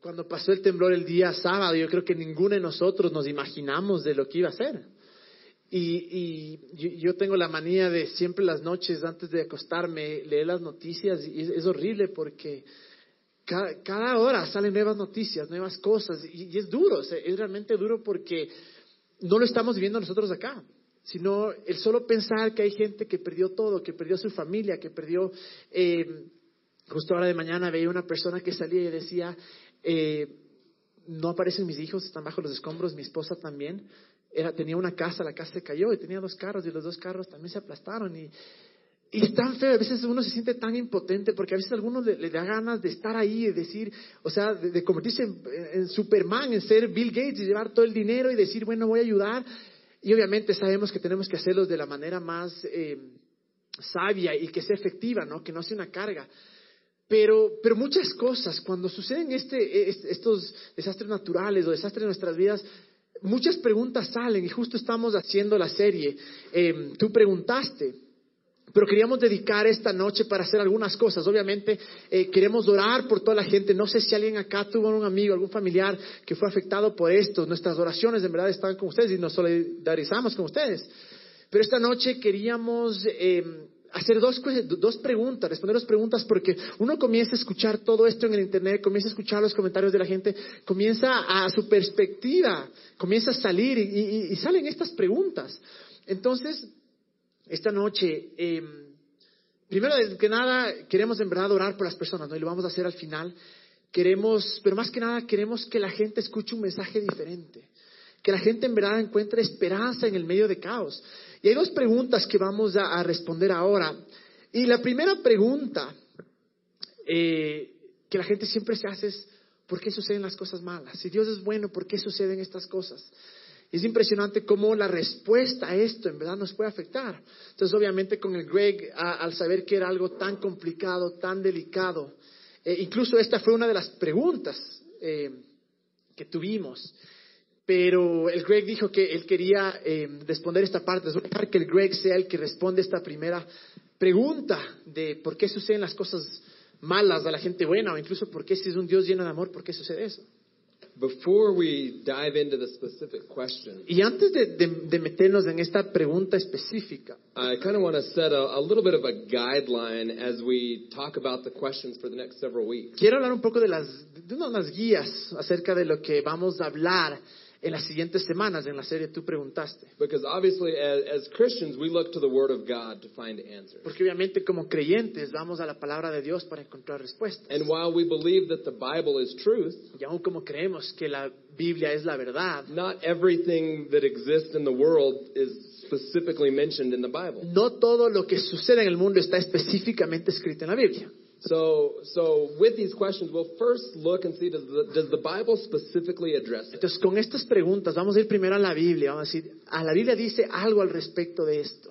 cuando pasó el temblor el día sábado, yo creo que ninguno de nosotros nos imaginamos de lo que iba a ser. Y, y yo, tengo la manía de siempre las noches antes de acostarme leer las noticias y es, horrible porque cada, hora salen nuevas noticias, nuevas cosas y, es duro, es realmente duro porque no lo estamos viviendo nosotros acá, sino el solo pensar que hay gente que perdió todo, que perdió su familia, que perdió... Eh, justo ahora de mañana veía una persona que salía y decía, eh, no aparecen mis hijos, están bajo los escombros, mi esposa también. Era, tenía una casa, la casa se cayó y tenía dos carros y los dos carros también se aplastaron. Y, es tan feo, a veces uno se siente tan impotente porque a veces a alguno le, da ganas de estar ahí y decir, o sea, de, convertirse en, Superman, en ser Bill Gates y llevar todo el dinero y decir, bueno, voy a ayudar. Y obviamente sabemos que tenemos que hacerlo de la manera más eh, sabia y que sea efectiva, ¿no? Que no sea una carga. Pero, pero muchas cosas, cuando suceden este, estos desastres naturales o desastres en nuestras vidas, muchas preguntas salen y justo estamos haciendo la serie. Em, tú preguntaste, pero queríamos dedicar esta noche para hacer algunas cosas. Obviamente eh, queremos orar por toda la gente. No sé si alguien acá tuvo un amigo, algún familiar que fue afectado por esto. Nuestras oraciones en verdad están con ustedes y nos solidarizamos con ustedes. Pero esta noche queríamos em, hacer dos, dos preguntas, responder dos preguntas, porque uno comienza a escuchar todo esto en el Internet, comienza a escuchar los comentarios de la gente, comienza a, su perspectiva, comienza a salir y, salen estas preguntas. Entonces, esta noche, eh, primero que nada, queremos en verdad orar por las personas, ¿no? Y lo vamos a hacer al final. Queremos, pero más que nada, queremos que la gente escuche un mensaje diferente que la gente en verdad encuentre esperanza en el medio de caos. Y hay dos preguntas que vamos a, responder ahora. Y la primera pregunta eh, que la gente siempre se hace es, ¿por qué suceden las cosas malas? Si Dios es bueno, ¿por qué suceden estas cosas? es impresionante cómo la respuesta a esto en verdad nos puede afectar. Entonces, obviamente, con el Greg, al saber que era algo tan complicado, tan delicado, eh, incluso esta fue una de las preguntas eh, que tuvimos. Pero el Greg dijo que él quería eh, responder esta parte. Es dejar que el Greg sea el que responde esta primera pregunta de por qué suceden las cosas malas a la gente buena o incluso por qué si es un Dios lleno de amor, por qué sucede eso. Before we dive into the specific question, y antes de, de, de, meternos en esta pregunta específica, I kind of want to set a, a, little bit of a guideline as we talk about the questions for the next several weeks. Quiero hablar un poco de las de unas guías acerca de lo que vamos a hablar en las siguientes semanas en la serie tú preguntaste. Because obviously as, as Christians we look to the word of God to find answers. Porque obviamente como creyentes vamos a la palabra de Dios para encontrar respuestas. And while we believe that the Bible is truth, y aun como creemos que la Biblia es la verdad, not everything that exists in the world is specifically mentioned in the Bible. No todo lo que sucede en el mundo está específicamente escrito en la Biblia. So, so with these questions, we'll first look and see does the, does the Bible specifically address it. Entonces, con estas preguntas, vamos a ir primero a la Biblia. Vamos a decir, a la Biblia dice algo al respecto de esto.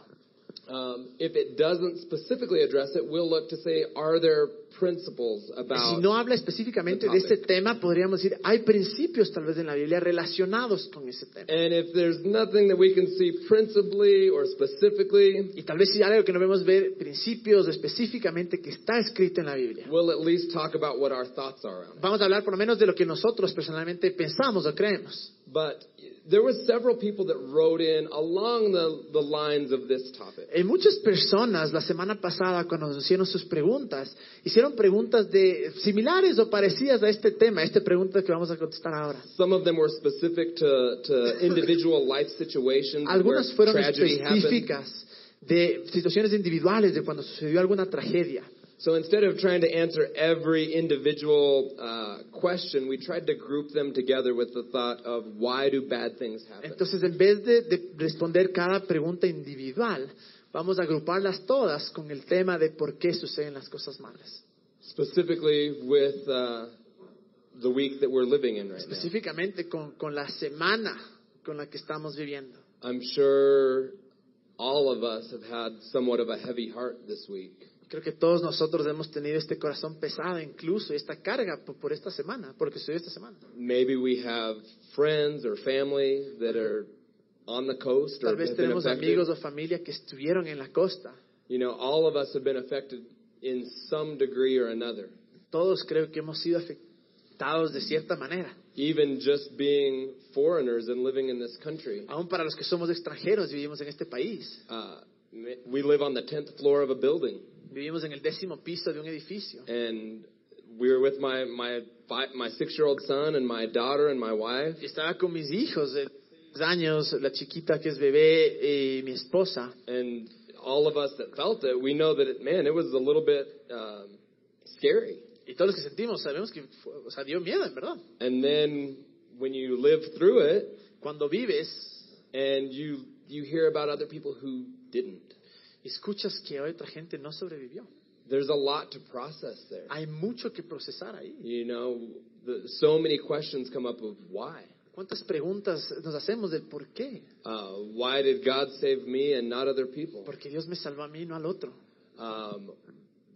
Um, if it doesn't specifically address it, we'll look to say, are there principles about si no habla específicamente de ese tema, podríamos decir, hay principios tal vez en la Biblia relacionados con ese tema. And if there's nothing that we can see principally or specifically, y tal vez si hay algo que no vemos ver principios específicamente que está escrito en la Biblia. We'll at least talk about what our thoughts are on Vamos a hablar por lo menos de lo que nosotros personalmente pensamos o creemos. But there were several people that wrote in along the, the lines of this topic. Hay muchas personas la semana pasada cuando nos hicieron sus preguntas, hicieron preguntas de similares o parecidas a este tema, esta pregunta que vamos a contestar ahora. Some of them were specific to, to individual life situations Algunas fueron específicas de situaciones individuales de cuando sucedió alguna tragedia. So instead of trying to answer every individual uh, question, we tried to group them together with the thought of why do bad things happen. Entonces, en vez de, de responder cada pregunta individual, vamos a agruparlas todas con el tema de por qué suceden las cosas malas. Specifically with uh, the week that we're living in right Específicamente con, con la semana con la que estamos viviendo. I'm sure all of us have had somewhat of a heavy heart this week. Creo que todos nosotros hemos tenido este corazón pesado, incluso esta carga por, esta semana, porque estoy esta semana. Maybe we have friends or family that are on the coast Tal vez tenemos amigos o familia que estuvieron en la costa. You know, all of us have been affected in some degree or another. Todos creo que hemos sido tratados de cierta manera. Even just being foreigners and living in this country. Aún para los que somos extranjeros y vivimos en este país. Uh, we live on the 10th floor of a building. Vivimos en el décimo piso de un edificio. And we were with my, my, five, my six-year-old son and my daughter and my wife. Y estaba con mis hijos de seis años, la chiquita que es bebé y mi esposa. And all of us that felt it, we know that, it, man, it was a little bit um, scary. Y todos los que sentimos sabemos que fue- o sea, dio miedo, en verdad. And then when you live through it Cuando vives and you, you hear about other people who didn't, escuchas que otra gente no sobrevivió. there's a lot to process there. Hay mucho que procesar ahí. You know, the, so many questions come up of why. ¿Cuántas preguntas nos hacemos del por qué? Uh, why did God save me and not other people? Porque Dios me salvó a mí y no al otro. Um,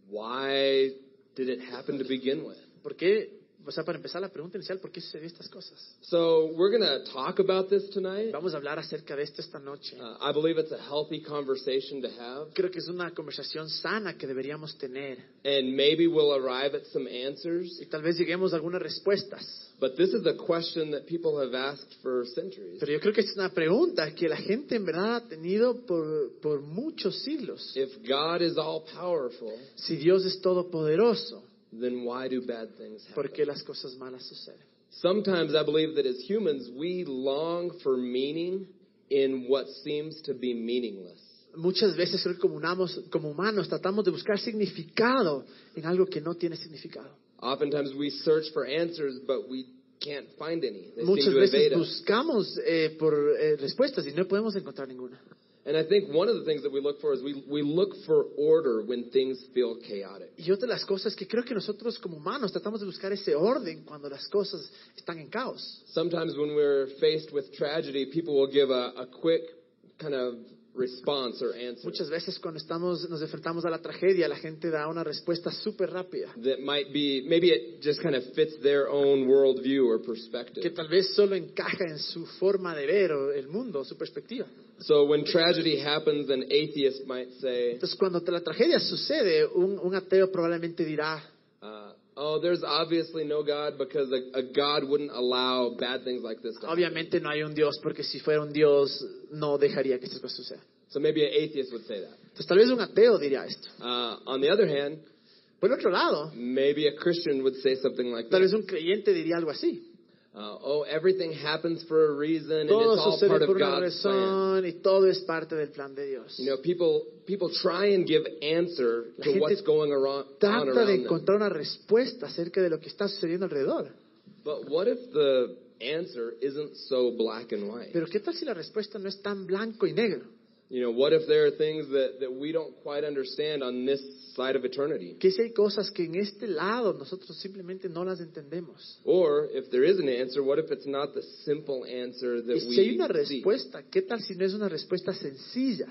why did it happen to begin with? ¿Por qué? O sea, para empezar la pregunta inicial, ¿por qué sucedió estas cosas? So we're going to talk about this tonight. Vamos a hablar acerca de esto esta noche. Uh, I believe it's a healthy conversation to have, Creo que es una conversación sana que deberíamos tener and maybe we'll arrive at some answers. y tal vez lleguemos a algunas respuestas. But this is a question that people have asked for centuries. Pero yo creo que es una pregunta que la gente en verdad ha tenido por, por muchos siglos. If God is all powerful, Si Dios es todopoderoso, then why do bad things ¿por happen? qué las cosas malas suceden? Sometimes I believe that as humans, we long for meaning in what seems to be meaningless. Muchas veces creo que como, unamos- como humanos tratamos de buscar significado en algo que no tiene significado. Oftentimes we search for answers, but we can't find any. They seem Muchas evade veces us. buscamos eh, por eh, respuestas y no podemos encontrar ninguna. And I think one of the things that we look for is we, we look for order when things feel chaotic. Y otra de las cosas que creo que nosotros como humanos tratamos de buscar ese orden cuando las cosas están en caos. Sometimes when we're faced with tragedy, people will give a, a quick kind of response or answer Muchas veces cuando estamos, nos enfrentamos a la tragedia, la gente da una respuesta súper rápida, that might be, maybe it just kind of fits their own worldview or perspective. que tal vez solo encaja en su forma de ver o el mundo, su perspectiva. So when tragedy happens, an atheist might say, Entonces cuando la tragedia sucede, un, un ateo probablemente dirá, oh, there's obviously no God because a, a God wouldn't allow bad things like this to obviamente no hay un Dios, porque si fuera un Dios no dejaría que estas cosas sucedan. So maybe an atheist would say that. Entonces tal vez un ateo diría esto. Uh, on the other hand, Por el otro lado, maybe a Christian would say something like tal this. vez un creyente diría algo así. Uh, oh, everything happens for a reason and it's all part of God's plan. y todo es parte del plan de Dios. You know, people people try and give answer La to what's going around, on Trata de around them. encontrar una respuesta acerca de lo que está sucediendo alrededor. But what if the answer isn't so black and white? Pero ¿qué tal si la respuesta no es tan blanco y negro? You know, what if there are things that, that we don't quite understand on this side of eternity? ¿Qué si hay cosas que en este lado nosotros simplemente no las entendemos? Or if there is an answer, what if it's not the simple answer Y that si hay we una seek? respuesta, ¿qué tal si no es una respuesta sencilla?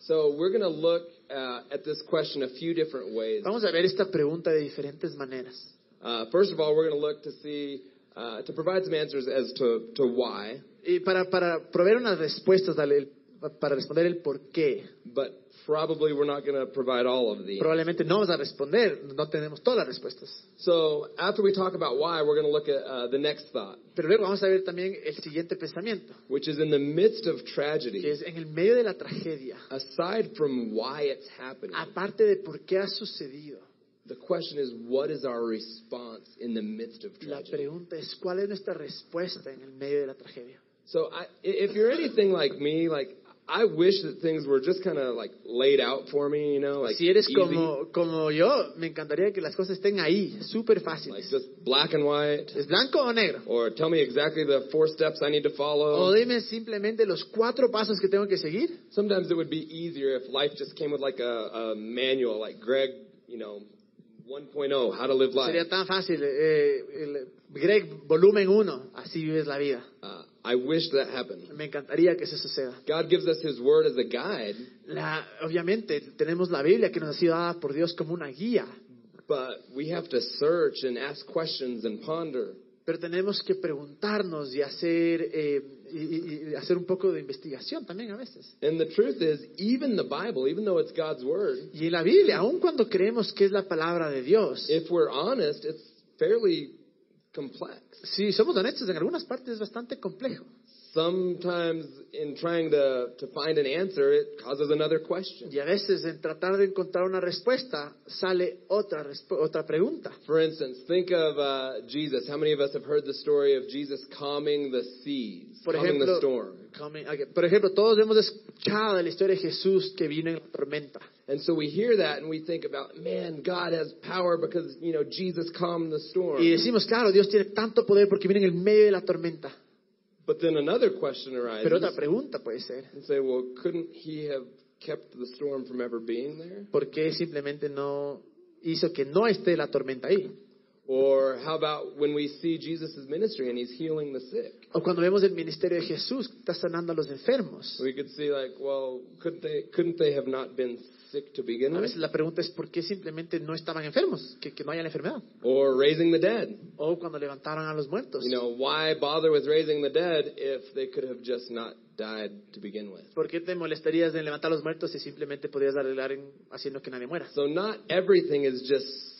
So we're going to look uh, at this question a few different ways. Vamos a ver esta pregunta de diferentes maneras. Uh, first of all, we're going to look to see, uh, to provide some answers as to, to why, Y para, para proveer unas respuestas, el- para responder el por qué, but probably we're not going to provide all of the probablemente no vamos a responder, no tenemos todas las respuestas. So after we talk about why, we're going to look at uh, the next thought, Pero luego vamos a ver también el siguiente pensamiento, which is in the midst of que tragedy, es en el medio de la tragedia, aside from why it's happening, aparte de por qué ha sucedido, the question is, what is our response in the midst of la tragedy? pregunta es cuál es nuestra respuesta en el medio de la tragedia. So I, if you're anything like me, like I wish that things were just kind of like laid out for me, you know, like si eres easy, como, como yo, me encantaría que las cosas estén ahí, súper like fáciles. just black and white, ¿Es blanco o negro? or tell me exactly the four steps I need to follow. O follow. dime simplemente los cuatro pasos que tengo que seguir. Sometimes it would be easier if life just came with like a, a manual, like Greg, you know, 1.0, how to live life. Sería tan fácil. eh, el- Greg, volumen 1, así vives la vida. Uh, I wish that happened. Me encantaría que eso suceda. God gives us His Word as a guide, La, obviamente, tenemos la Biblia que nos ha sido dada por Dios como una guía, but we have to search and ask questions and ponder. pero tenemos que preguntarnos y hacer, eh, y, y- hacer un poco de investigación también a veces. And the truth is, even the Bible, even though it's God's Word, Y la Biblia, aun cuando creemos que es la palabra de Dios, if we're honest, it's fairly complex. Si somos honestos, en algunas partes es bastante complejo. Sometimes, in trying to, to find an answer, it causes another question. Y a veces en tratar de encontrar una respuesta sale otra, resp- otra pregunta. For instance, think of uh, Jesus. How many of us have heard the story of Jesus calming the seas, Por calming the ejemplo, storm? coming- ok, por ejemplo, todos hemos escuchado la historia de Jesús que vino en la tormenta. And so we hear that and we think about, man, God has power because, you know, Jesus calmed the storm. Y decimos, claro, Dios tiene tanto poder porque viene en el medio de la tormenta. But then another question arises. Pero otra pregunta puede ser, and say, well, couldn't he have kept the storm from ever being there? ¿por qué simplemente no hizo que no esté la tormenta ahí? Or how about when we see Jesus' ministry and he's healing the sick? O cuando vemos el ministerio de Jesús, está sanando a los enfermos. We could see like, well, couldn't they couldn't they have not been sick to begin A with? veces la pregunta es por qué simplemente no estaban enfermos, que, que no haya la enfermedad. Or raising the dead. O cuando levantaron a los muertos. You know, why bother with raising the dead if they could have just not died to begin with? ¿Por qué te molestarías en levantar a los muertos si simplemente podrías arreglar en haciendo que nadie muera? So not everything is just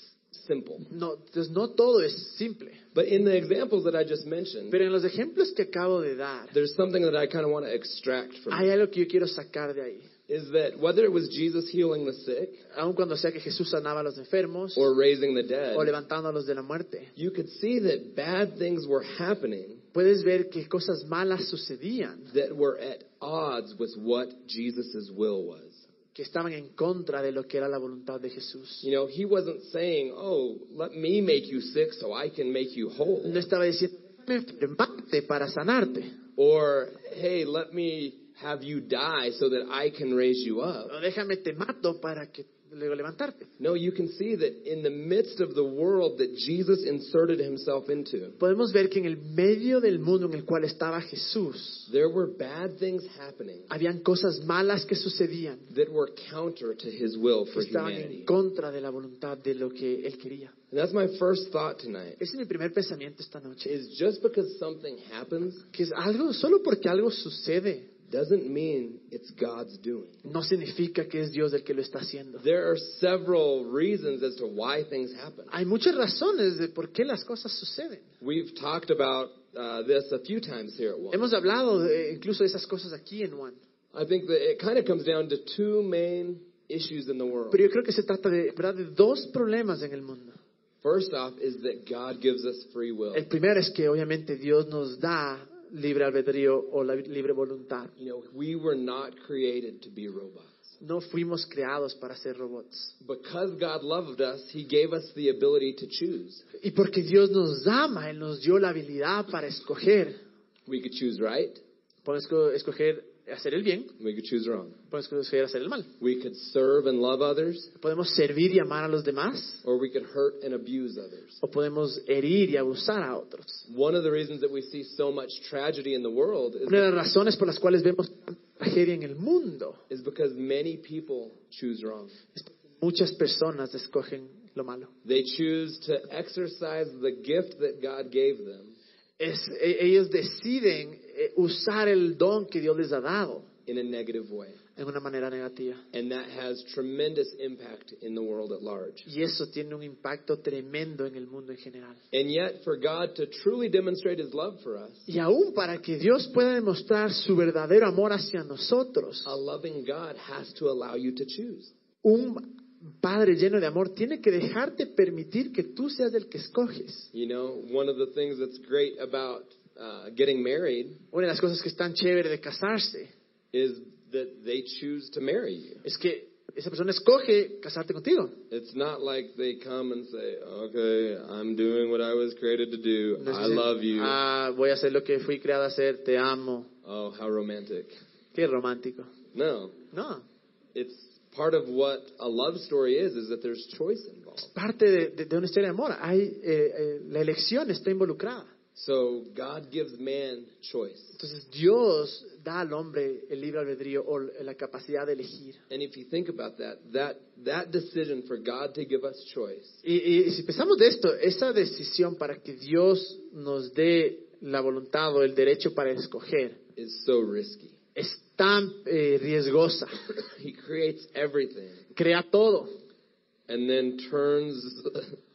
simple. No, entonces no todo es simple. But in the examples that I just mentioned, Pero en los ejemplos que acabo de dar, there's something that I kind of want to extract from hay algo que yo quiero sacar de ahí. Is that whether it was Jesus healing the sick Aun cuando sea que Jesús sanaba a los enfermos or raising the dead, o levantando a los de la muerte, you could see that bad things were happening puedes ver que cosas malas sucedían, that were at odds with what Jesus' will was. que estaban en contra de lo que era la voluntad de Jesús. You know, he wasn't saying, "Oh, let me make you sick so I can make you whole," No estaba diciendo, "Déjame para sanarte. or "Hey, let me have you die so that I can raise you up." O déjame te mato para que luego levantarte. No, you can see that in the midst of the world that Jesus inserted himself into, Podemos ver que en el medio del mundo en el cual estaba Jesús, there were bad things happening habían cosas malas que sucedían, that were counter to his will for estaban humanity. en contra de la voluntad de lo que Él quería. And that's my first thought tonight. Ese es mi primer pensamiento esta noche. Is just because something happens Que es algo, solo porque algo sucede, doesn't mean it's God's doing. no significa que es Dios el que lo está haciendo. There are several reasons as to why things happen. Hay muchas razones de por qué las cosas suceden. We've talked about uh, this a few times here at One. Hemos hablado de- incluso de esas cosas aquí en One. I think that it kind of comes down to two main issues in the world. Pero yo creo que se trata de, ¿verdad? de dos problemas en el mundo. First off is that God gives us free will. El primero es que obviamente Dios nos da libre albedrío o la libre voluntad. You know, we were not created to be robots. No fuimos creados para ser robots. Because God loved us, He gave us the ability to choose. Y porque Dios nos ama, Él nos dio la habilidad para escoger. We could choose right, Podemos esco- escoger hacer el bien, we could choose wrong. podemos escoger hacer el mal. We could serve and love others, Podemos servir y amar a los demás, or we could hurt and abuse others. o podemos herir y abusar a otros. One of the reasons that we see so much tragedy in the world is, Una de las razones por las cuales vemos tragedia en el mundo is because many people choose wrong. es muchas personas escogen lo malo. They choose to exercise the gift that God gave them Es, e- ellos deciden usar el don que Dios les ha dado in a negative way. en una manera negativa. And that has tremendous impact in the world at large. Y eso tiene un impacto tremendo en el mundo en general. And yet, for God to truly demonstrate His love for us, Y aún para que Dios pueda demostrar su verdadero amor hacia nosotros, a loving God has to allow you to choose. un Padre lleno de amor tiene que dejarte permitir que tú seas el que escoges. You know, one of the things that's great about uh, getting married Una de las cosas que es tan chévere de casarse is that they choose to marry you. es que esa persona escoge casarte contigo. It's not like they come and say, okay, I'm doing what I was created to do. No es I decir, love you. Ah, voy a hacer lo que fui creado a hacer, te amo. Oh, how romantic. Qué romántico. No, No, it's part of what a love story is, is that there's choice involved. parte de, de- de una historia de amor. Hay, eh, eh, la elección está involucrada. So God gives man choice. Entonces Dios da al hombre el libre albedrío o la capacidad de elegir. And if you think about that, that, that decision for God to give us choice Y, y si pensamos de esto, esa decisión para que Dios nos dé la voluntad o el derecho para escoger is so risky. es tan eh, riesgosa. He creates everything Crea todo and then turns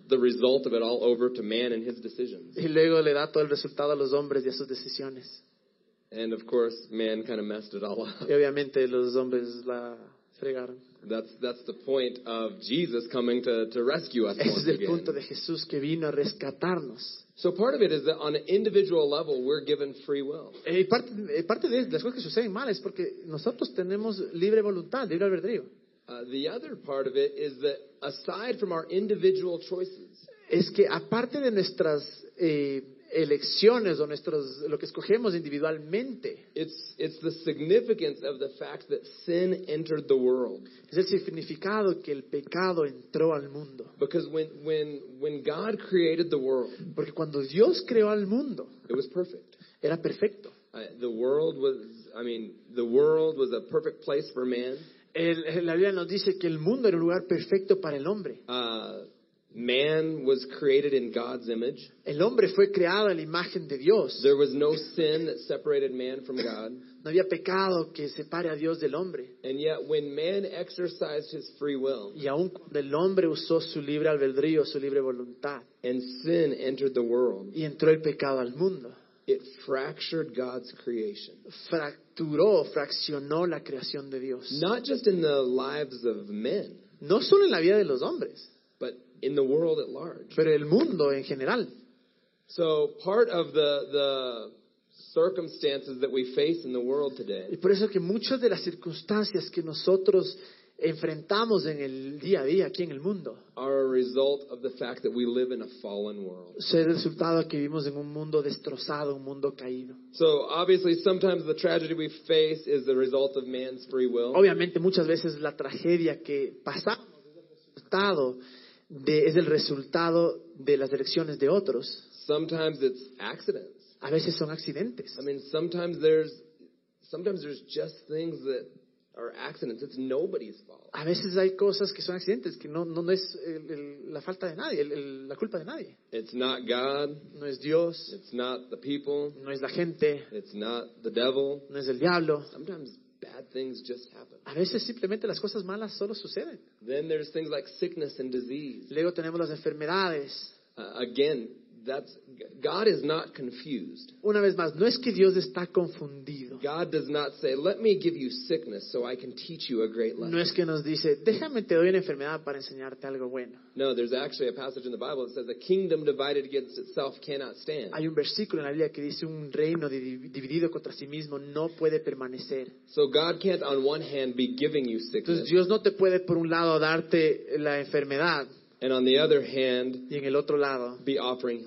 the result of it all over to man and his decisions. y luego le da todo el resultado a los hombres y a sus decisiones. And of course, man kind of messed it all up. Y obviamente los hombres la fregaron. That's that's the point of Jesus coming to, to rescue us Ese es el again. punto de Jesús que vino a rescatarnos. So part of it is that on an individual level, we're given free will. Y parte, parte de las cosas que suceden mal es porque nosotros tenemos libre voluntad, libre albedrío. Uh, the other part of it is that aside from our individual choices, Es que aparte de nuestras eh, elecciones o nuestros, lo que escogemos individualmente, it's it's the significance of the fact that sin entered the world. es el significado que el pecado entró al mundo. Because when when when God created the world, Porque cuando Dios creó al mundo, it was perfect. era perfecto. Uh, the world was, I mean, the world was a perfect place for man. El- la Biblia nos dice que el mundo era un lugar perfecto para el hombre. Uh, man was created in God's image. El hombre fue creado a la imagen de Dios. There was no sin that separated man from God. No había pecado que separe a Dios del hombre. And yet, when man exercised his free will Y aun cuando el hombre usó su libre albedrío, su libre voluntad, and sin entered the world, y entró el pecado al mundo, it fractured God's creation. fracturó, fraccionó la creación de Dios. Not just in the lives of men, No solo en la vida de los hombres, but in the world at large. pero el mundo en general. So, part of the, the circumstances that we face in the world Y today por eso que muchas de las circunstancias que nosotros enfrentamos en el día a día aquí en el mundo are a result of the fact that we live in a fallen world. es el resultado que vivimos en un mundo destrozado, un mundo caído. So, obviously, sometimes the tragedy we face is the result of man's free will. Obviamente muchas veces la tragedia que pasamos es el resultado de, es el resultado de las elecciones de otros. Sometimes it's accidents. A veces son accidentes. I mean, sometimes there's sometimes there's just things that are accidents. It's nobody's fault. A veces hay cosas que son accidentes, que no, no, no es el- el- la falta de nadie, el- el- la culpa de nadie. It's not God. No es Dios, It's not the people. no es la gente, It's not the devil. no es el diablo. Sometimes bad things just happen. A veces simplemente las cosas malas solo suceden. Then there's things like sickness and disease. Luego tenemos las enfermedades. Uh, again, that's God is not confused. Una vez más, no es que Dios está confundido. God does not say, "Let me give you sickness so I can teach you a great lesson." No es que nos dice, déjame te doy una enfermedad para enseñarte algo bueno. No, there's actually a passage in the Bible that says, "A kingdom divided against itself cannot stand." Hay un versículo en la Biblia que dice un reino di- dividido contra sí mismo no puede permanecer. So God can't, on one hand, be giving you Entonces sickness, Dios no te puede por un lado darte la enfermedad and on the other hand, y en el otro lado be offering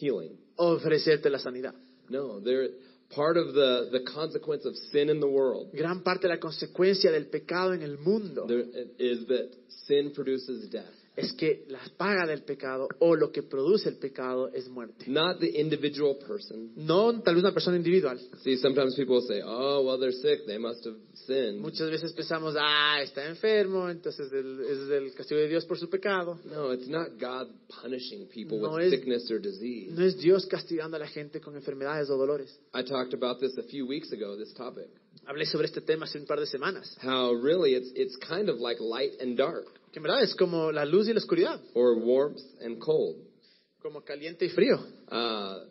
healing. ofrecerte la sanidad. No, there. Part of the the consequence of sin in the world Gran parte de la consecuencia del pecado en el mundo there, is that sin produces death. Es que la paga del pecado o lo que produce el pecado es muerte. Not the individual person. No tal vez una persona individual. See, sometimes people say, "Oh, well, they're sick. They must have sinned." Muchas veces pensamos, ah, está enfermo, entonces es del castigo de Dios por su pecado. No, it's not God punishing people No with es- sickness or disease. No es Dios castigando a la gente con enfermedades o dolores. I talked about this a few weeks ago. This topic. Hablé sobre este tema hace un par de semanas. How really it's it's kind of like light and dark, Que en verdad es como la luz y la oscuridad, or warmth and cold. como caliente y frío. Uh,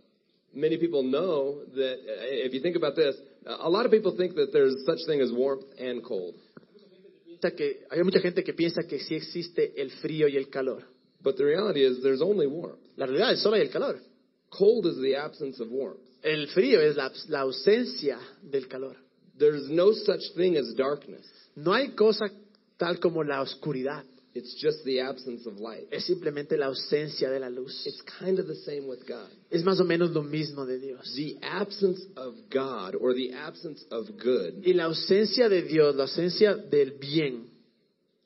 many people know that uh, if you think about this, a lot of people think that there's such thing as warmth and cold. Que, hay mucha gente que piensa que sí existe el frío y el calor. But the reality is there's only warmth. La realidad es solo hay el calor. Cold is the absence of warmth. El frío es la, la ausencia del calor. There's no such thing as darkness. No hay cosa tal como la oscuridad. It's just the absence of light. Es simplemente la ausencia de la luz. It's kind of the same with God. Es más o menos lo mismo de Dios. The absence of God or the absence of good Y la ausencia de Dios, la ausencia del bien,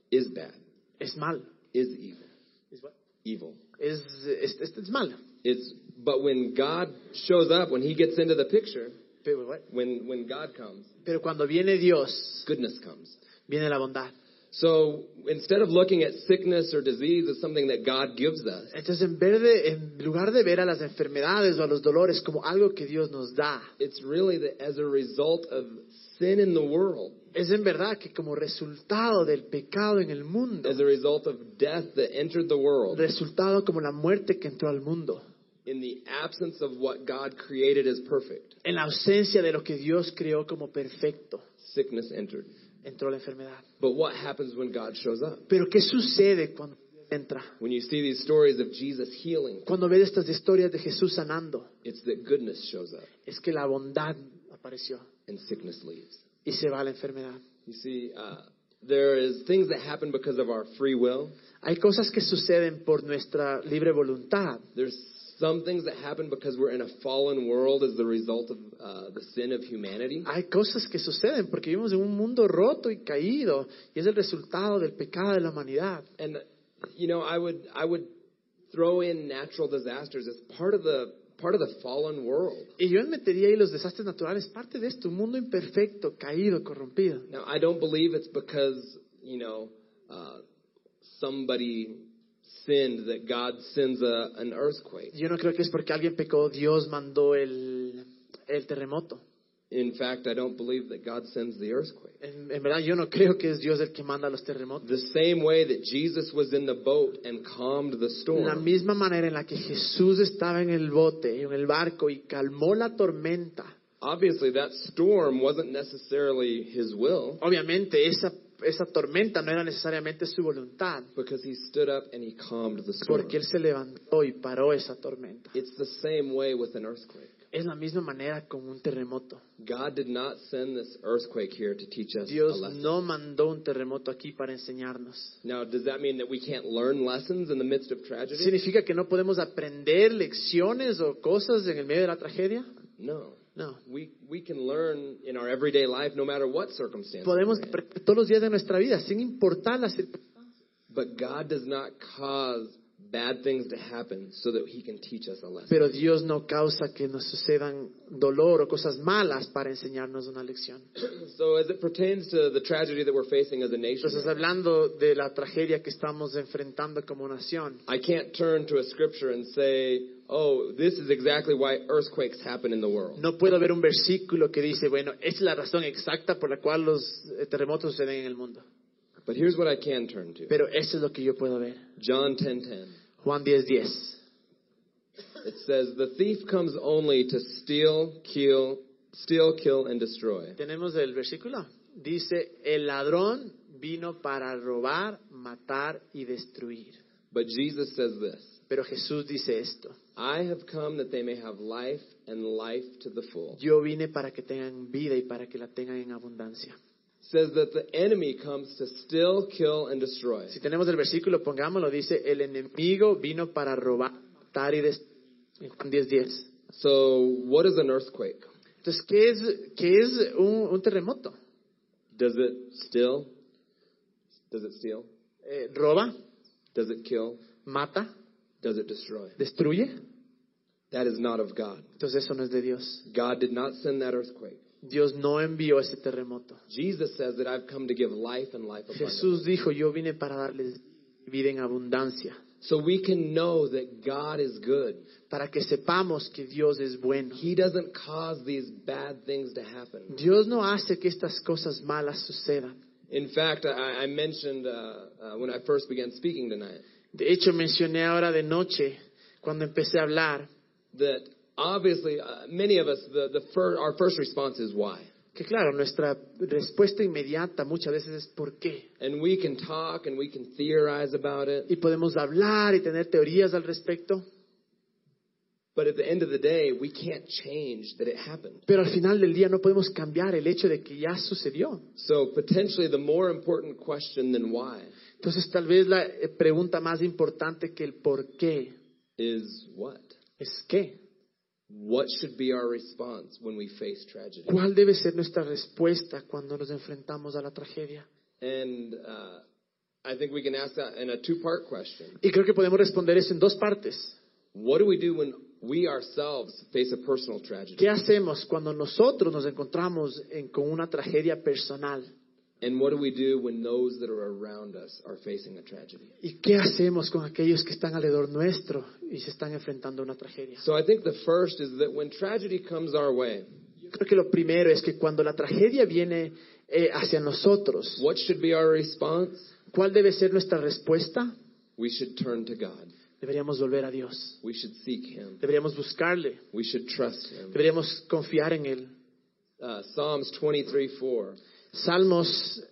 is bad, es mal. is evil. Is what? Evil. Es, es, es- es mal. It's but when God shows up, when he gets into the picture, Pero, when when God comes, pero cuando viene Dios, goodness comes. viene la bondad. So instead of looking at sickness or disease as something that God gives us, Entonces, en, vez de- en lugar de ver a las enfermedades o a los dolores como algo que Dios nos da, it's really that as a result of sin in the world, es en verdad que como resultado del pecado en el mundo, as a result of death that entered the world, resultado como la muerte que entró al mundo, in the absence of what God created as perfect, en la ausencia de lo que Dios creó como perfecto, sickness entered. Entró la enfermedad. But what happens when God shows up? Pero ¿qué sucede cuando entra? When you see these stories of Jesus healing, Cuando ves estas historias de Jesús sanando, it's that goodness shows up es que la bondad apareció and sickness leaves. y se va la enfermedad. You see, uh, there is things that happen because of our free will. Hay cosas que suceden por nuestra libre voluntad. There's some things that happen because we're in a fallen world as the result of uh, the sin of humanity. Hay cosas que suceden porque vivimos en un mundo roto y caído y es el resultado del pecado de la humanidad. And you know, I would I would throw in natural disasters as part of the part of the fallen world. Y yo metería ahí los desastres naturales, parte de esto, un mundo imperfecto, caído, corrompido. Now, I don't believe it's because you know uh, somebody sinned that God sends a, an earthquake. Yo no creo que es porque alguien pecó, Dios mandó el, el terremoto. In fact, I don't believe that God sends the earthquake. En, en verdad, yo no creo que es Dios el que manda los terremotos. The same way that Jesus was in the boat and calmed the storm. La misma manera en la que Jesús estaba en el bote, en el barco y calmó la tormenta. obviously that storm wasn't necessarily his will Obviamente esa, esa tormenta no era necesariamente su voluntad, because he stood up and he calmed the storm. porque Él se levantó y paró esa tormenta. It's the same way with an earthquake. Es la misma manera con un terremoto. God did not send this earthquake here to teach us a Dios lesson. no mandó un terremoto aquí para enseñarnos. Now, does that mean that we can't learn lessons in the midst of tragedy? ¿Significa que no podemos aprender lecciones o cosas en el medio de la tragedia? No. No. We, we can learn in our everyday life no matter what circumstances. Podemos we're in. aprender todos los días de nuestra vida, sin importar las circunstancias. But God does not cause bad things to happen so that he can teach us a lesson. Pero Dios no causa que nos sucedan dolor o cosas malas para enseñarnos una lección. So as it pertains to the tragedy that we're facing as a nation, Entonces, hablando de la tragedia que estamos enfrentando como nación, I can't turn to a scripture and say, oh, this is exactly why earthquakes happen in the world. no puedo ver un versículo que dice, bueno, es la razón exacta por la cual los eh, terremotos suceden en el mundo. But here's what I can turn to. Pero eso es lo que yo puedo ver. John 10:10. Juan 10:10. 10. It says, "The thief comes only to steal, kill, steal, kill and destroy." Tenemos el versículo. Dice, el ladrón vino para robar, matar y destruir. But Jesus says this, Pero Jesús dice esto. "I have come that they may have life and life to the full." Yo vine para que tengan vida y para que la tengan en abundancia. Says that the enemy comes to still, kill, and destroy. Si tenemos el versículo, pongámoslo, dice, el enemigo vino para robar, matar y destruir. Juan 10:10. 10. So, what is an earthquake? Entonces, ¿qué es, qué es un, un terremoto? Does it still? Does it steal? Eh, ¿Roba? Does it kill? ¿Mata? Does it destroy? ¿Destruye? That is not of God. Entonces eso no es de Dios. God did not send that earthquake. Dios no envió ese terremoto. Jesus says that I've come to give life and life abundantly. Jesús dijo, yo vine para darles vida en abundancia, So we can know that God is good. para que sepamos que Dios es bueno. He doesn't cause these bad things to happen. Dios no hace que estas cosas malas sucedan. In fact, I, I mentioned uh, uh, when I first began speaking tonight De hecho, mencioné ahora de noche, cuando empecé a hablar, that obviously uh, many of us, the, the fir- our first response is why. que claro, nuestra respuesta inmediata muchas veces es ¿por qué? And we can talk and we can theorize about it. Y podemos hablar y tener teorías al respecto, But at the end of the day, we can't change that it happened. pero al final del día no podemos cambiar el hecho de que ya sucedió. So potentially the more important question than why Entonces tal vez la eh, pregunta más importante que el por qué is what? es qué. What should be our response when we face tragedy? ¿Cuál debe ser nuestra respuesta cuando nos enfrentamos a la tragedia? And uh, I think we can ask that in a two-part question. Y creo que podemos responder eso en dos partes. What do we do when we ourselves face a personal tragedy? ¿Qué hacemos cuando nosotros nos encontramos en- con una tragedia personal? And what do we do when those that are around us are facing a tragedy? ¿Y qué hacemos con aquellos que están alrededor nuestro y se están enfrentando a una tragedia? So I think the first is that when tragedy comes our way, Yo creo que lo primero es que cuando la tragedia viene eh, hacia nosotros, what should be our response? ¿cuál debe ser nuestra respuesta? We should turn to God. Deberíamos volver a Dios. We should seek Him. Deberíamos buscarle. We should trust Him. Deberíamos confiar en Él. Uh, Psalms 23 4. Salmos,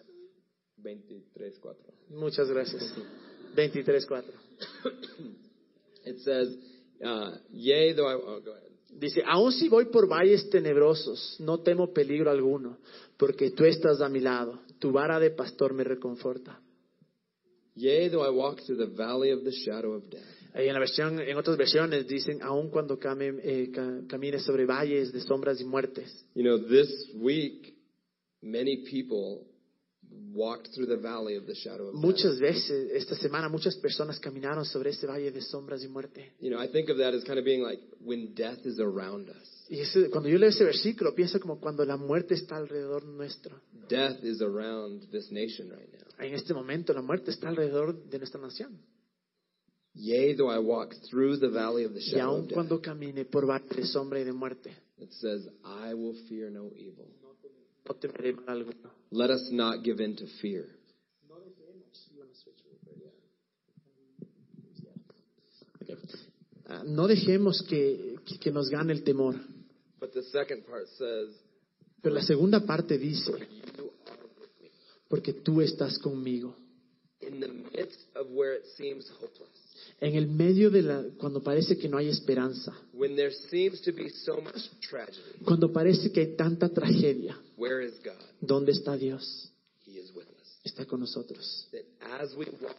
23 4. muchas gracias. 23.4. It says, uh, Yea, though I. Oh, go ahead. Dice, aun si voy por valles tenebrosos, no temo peligro alguno, porque tú estás a mi lado. Tu vara de pastor me reconforta. Yea, though I walk through the valley of the shadow of death. En, la versión, en otras versiones dicen, aun cuando came- eh, ca- camine sobre valles de sombras y muertes. You know, this week, many people walked through the valley of the shadow of death. Muchas veces, esta semana, muchas personas caminaron sobre ese valle de sombras y muerte. You know, I think of that as kind of being like when death is around us. Y ese- cuando yo leo ese versículo, pienso como cuando la muerte está alrededor nuestro. Death is around this nation right now. En este momento, la muerte está alrededor de nuestra nación. Yea, though I walk through the valley of the Y shadow aun of death, cuando camine por valle de sombra y de muerte, it says, I will fear no evil. No temeré mal alguno. Let us not give in to fear. Ah, No dejemos que, que- que nos gane el temor. But the second part says, Pero la segunda parte dice, You are with me. porque tú estás conmigo. In the midst of where it seems hopeless, En el medio de la, cuando parece que no hay esperanza, when there seems to be so much tragedy, cuando parece que hay tanta tragedia, where is God? ¿dónde está Dios? He is with us. Está con nosotros. That as we walk,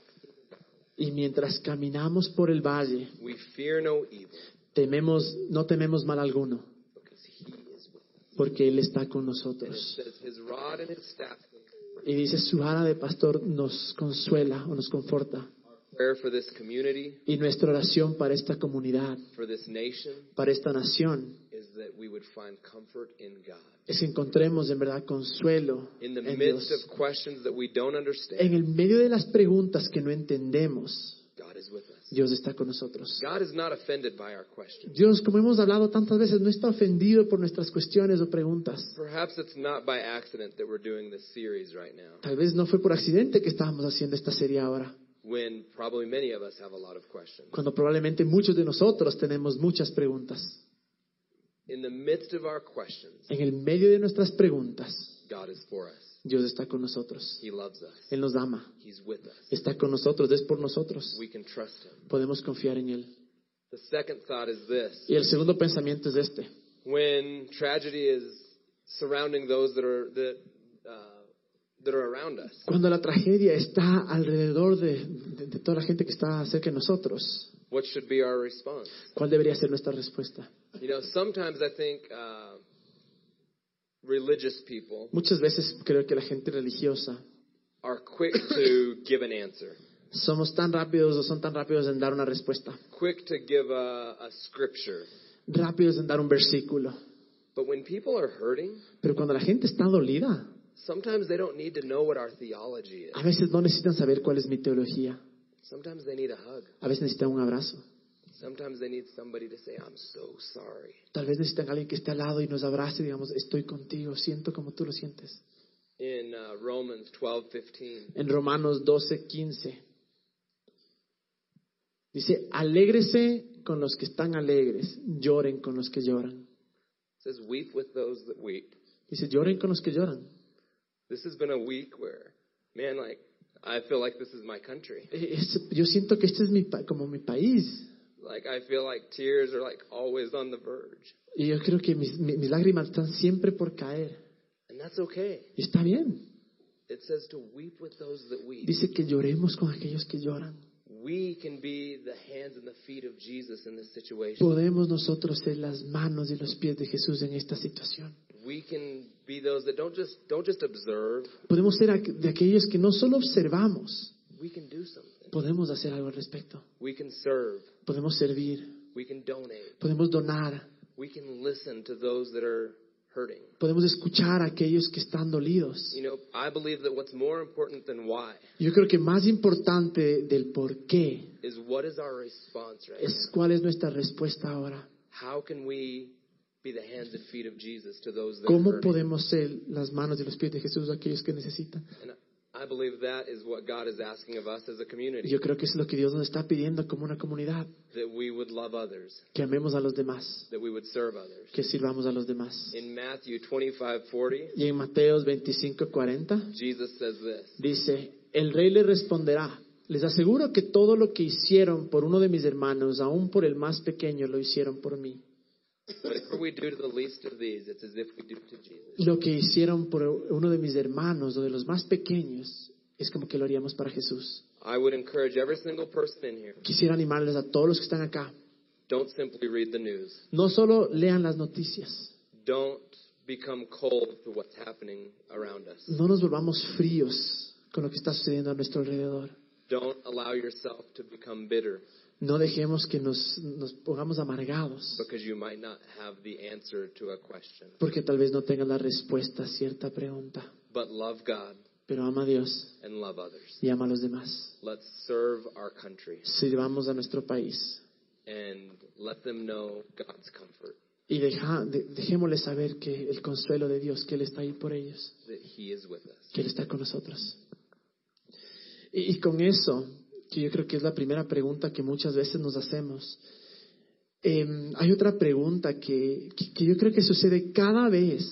Y mientras caminamos por el valle, we fear no evil tememos, no tememos mal alguno, because He is with us. porque Él está con nosotros. Y dice, su vara de pastor nos consuela o nos conforta. Y nuestra oración para esta comunidad, para esta nación, is that we would find comfort in God. es que encontremos en verdad consuelo In the en Dios. of questions that we don't En understand, el medio de las preguntas que no entendemos. Dios está con nosotros. Dios, como hemos hablado tantas veces, no está ofendido por nuestras cuestiones o preguntas. Perhaps it's not by accident that we're doing this series right now, Tal vez no fue por accidente que estábamos haciendo esta serie ahora, when probably many of us have a lot of questions. cuando probablemente muchos de nosotros tenemos muchas preguntas. In the midst of our questions, En el medio de nuestras preguntas, God is for us. Dios está con nosotros. He loves us. Él nos ama, He's with us. está con nosotros, es por nosotros. We can trust Him. Podemos confiar en Él. The second thought is this Y el segundo pensamiento es este. when tragedy is surrounding those that are, that, that are around us, Cuando la tragedia está alrededor de, de- de toda la gente que está cerca de nosotros, what should be our response? ¿cuál debería ser nuestra respuesta? You know, sometimes I think uh, religious people Muchas veces creo que la gente religiosa are quick to give an answer, somos tan rápidos o son tan rápidos en dar una respuesta, quick to give a, a scripture. rápidos en dar un versículo. But when people are hurting, Pero cuando la gente está dolida, sometimes they don't need to know what our theology is. a veces no necesitan saber cuál es mi teología, Sometimes they need a hug. a veces necesitan un abrazo, Sometimes they need somebody to say, I'm so sorry. tal vez necesitan alguien que esté al lado y nos abrace y digamos, estoy contigo, siento como tú lo sientes. In uh, Romans 12:15, En Romanos 12, 15. Dice, alégrese con los que están alegres, lloren con los que lloran. it says, Weep with those that weep. Dice, lloren con los que lloran. This has been a week where, man, like, I feel like this is my country. Es- yo siento que este es mi, como mi país. Like, I feel like tears are like always on the verge. Y yo creo que mis, mi- mis lágrimas están siempre por caer. And that's okay. Y está bien. It says to weep with those that weep. Dice que lloremos con aquellos que lloran. We can be the hands and the feet of Jesus in this situation. Podemos nosotros ser las manos y los pies de Jesús en esta situación. We can be those that don't just don't just observe. Podemos ser de aquellos que no solo observamos, We can do something. podemos hacer algo al respecto. We can serve. Podemos servir, We can donate. podemos donar, We can listen to those that are hurting. Podemos escuchar a aquellos que están dolidos. You know, I believe that what's more important than why Yo creo que más importante del por qué is what is our response right es cuál es nuestra respuesta ahora. How can we be the hands and feet of Jesus to those that are ¿Cómo podemos ser las manos y los pies de Jesús a aquellos que necesitan? And I believe that is what God is asking of us as a Y community, Yo creo que es lo que Dios nos está pidiendo como una comunidad, that we would love others, que amemos a los demás, that we would serve others. que sirvamos a los demás. In Matthew 25:40, Y en Mateos 25:40 Jesus says this. dice, el rey le responderá, les aseguro que todo lo que hicieron por uno de mis hermanos, aún por el más pequeño, lo hicieron por mí. Lo que hicieron por uno de mis hermanos o de los más pequeños, es como que lo haríamos para Jesús. I would encourage every single person in here, Quisiera animarles a todos los que están acá, don't simply read the news. no solo lean las noticias, Don't become cold to what's happening around us. no nos volvamos fríos con lo que está sucediendo a nuestro alrededor. Don't allow yourself to become bitter No dejemos que nos, nos pongamos amargados, because you might not have the answer to a question. porque tal vez no tengan la respuesta a cierta pregunta. But love God Pero ama a Dios and love others. y ama a los demás. Let's serve our country Sirvamos a nuestro país and let them know God's comfort, y deja, de- dejémosles saber que el consuelo de Dios, que Él está ahí por ellos, that He is with us. que Él está con nosotros. Y, y con eso, que yo creo que es la primera pregunta que muchas veces nos hacemos, em, hay otra pregunta que, que- que yo creo que sucede cada vez,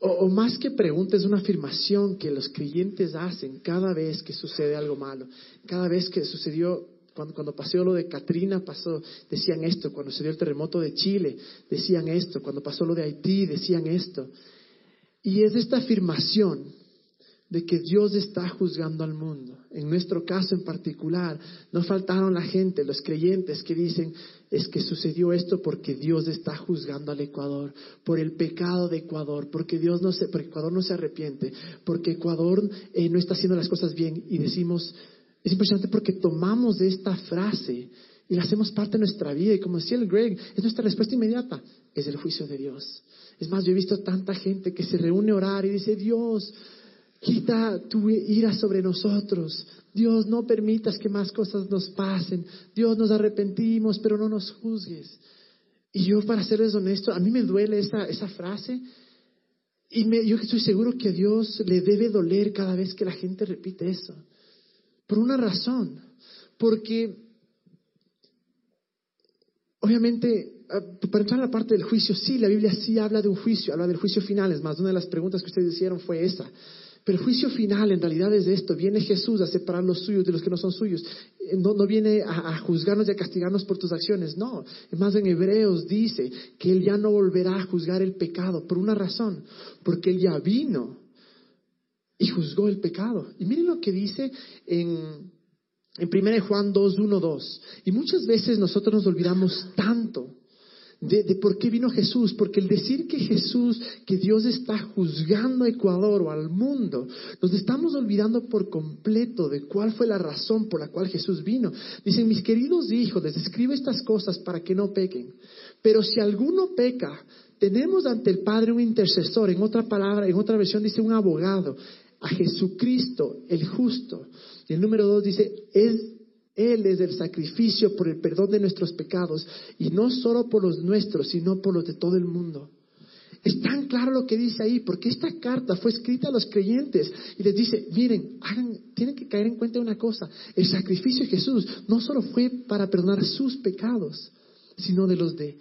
o, o más que pregunta, es una afirmación que los creyentes hacen cada vez que sucede algo malo, cada vez que sucedió, cuando, cuando pasó lo de Katrina, pasó, decían esto, cuando sucedió el terremoto de Chile, decían esto, cuando pasó lo de Haití, decían esto. Y es esta afirmación de que Dios está juzgando al mundo. En nuestro caso en particular, no faltaron la gente, los creyentes que dicen, es que sucedió esto porque Dios está juzgando al Ecuador, por el pecado de Ecuador, porque Dios no se, porque Ecuador no se arrepiente, porque Ecuador eh, no está haciendo las cosas bien. Y decimos, es impresionante porque tomamos esta frase y la hacemos parte de nuestra vida. Y como decía el Greg, es nuestra respuesta inmediata, es el juicio de Dios. Es más, yo he visto tanta gente que se reúne a orar y dice, Dios, quita tu ira sobre nosotros. Dios, no permitas que más cosas nos pasen. Dios, nos arrepentimos, pero no nos juzgues. Y yo, para serles honesto, a mí me duele esa, esa frase. Y me- yo estoy seguro que a Dios le debe doler cada vez que la gente repite eso. Por una razón. Porque, obviamente, ah, para entrar a la parte del juicio, sí, la Biblia sí habla de un juicio, habla del juicio final. Es más, una de las preguntas que ustedes hicieron fue esa. Pero el juicio final en realidad es esto. Viene Jesús a separar los suyos de los que no son suyos. Eh, No, no viene a, juzgarnos y a castigarnos por tus acciones. No. Más, en Hebreos dice que Él ya no volverá a juzgar el pecado por una razón. Porque Él ya vino y juzgó el pecado. Y miren lo que dice en, en 1 Juan 2, 1, 2. Y muchas veces nosotros nos olvidamos tanto de, por qué vino Jesús, porque el decir que Jesús, que Dios está juzgando a Ecuador o al mundo, nos estamos olvidando por completo de cuál fue la razón por la cual Jesús vino. Dicen, mis queridos hijos, les escribo estas cosas para que no pequen. Pero si alguno peca, tenemos ante el Padre un intercesor, en otra palabra, en otra versión dice un abogado, a Jesucristo, el justo. Y el número dos dice, es él es el sacrificio por el perdón de nuestros pecados, y no solo por los nuestros, sino por los de todo el mundo. Es tan claro lo que dice ahí, porque esta carta fue escrita a los creyentes y les dice, miren, hagan, tienen que caer en cuenta de una cosa, el sacrificio de Jesús no solo fue para perdonar sus pecados, sino de los de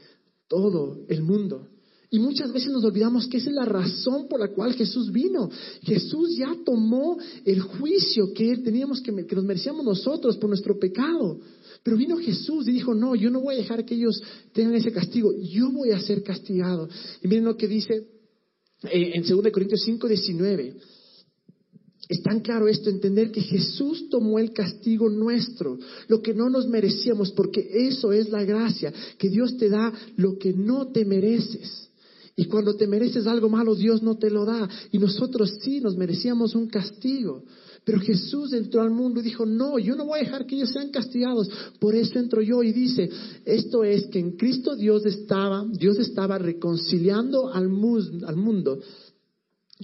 todo el mundo. Y muchas veces nos olvidamos que esa es la razón por la cual Jesús vino. Jesús ya tomó el juicio que teníamos que, nos merecíamos nosotros por nuestro pecado. Pero vino Jesús y dijo, no, yo no voy a dejar que ellos tengan ese castigo, yo voy a ser castigado. Y miren lo que dice eh, en 2 Corintios 5, 19. Es tan claro esto, entender que Jesús tomó el castigo nuestro, lo que no nos merecíamos, porque eso es la gracia, que Dios te da lo que no te mereces. Y cuando te mereces algo malo, Dios no te lo da. Y nosotros sí nos merecíamos un castigo. Pero Jesús entró al mundo y dijo, no, yo no voy a dejar que ellos sean castigados. Por eso entro yo y dice, esto es que en Cristo Dios estaba, Dios estaba reconciliando al, al mundo